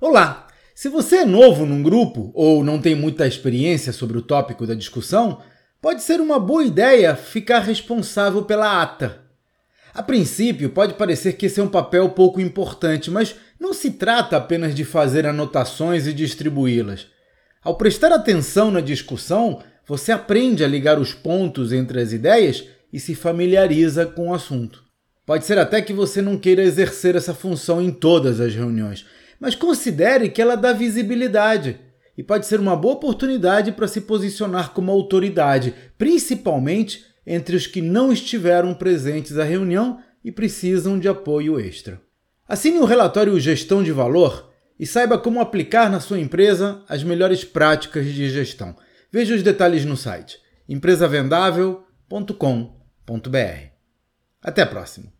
Olá! Se você é novo num grupo ou não tem muita experiência sobre o tópico da discussão, pode ser uma boa ideia ficar responsável pela ata. A princípio, pode parecer que esse é um papel pouco importante, mas não se trata apenas de fazer anotações e distribuí-las. Ao prestar atenção na discussão, você aprende a ligar os pontos entre as ideias e se familiariza com o assunto. Pode ser até que você não queira exercer essa função em todas as reuniões, mas considere que ela dá visibilidade e pode ser uma boa oportunidade para se posicionar como autoridade, principalmente entre os que não estiveram presentes à reunião e precisam de apoio extra. Assine o relatório Gestão de Valor e saiba como aplicar na sua empresa as melhores práticas de gestão. Veja os detalhes no site empresavendável.com.br. Até a próxima!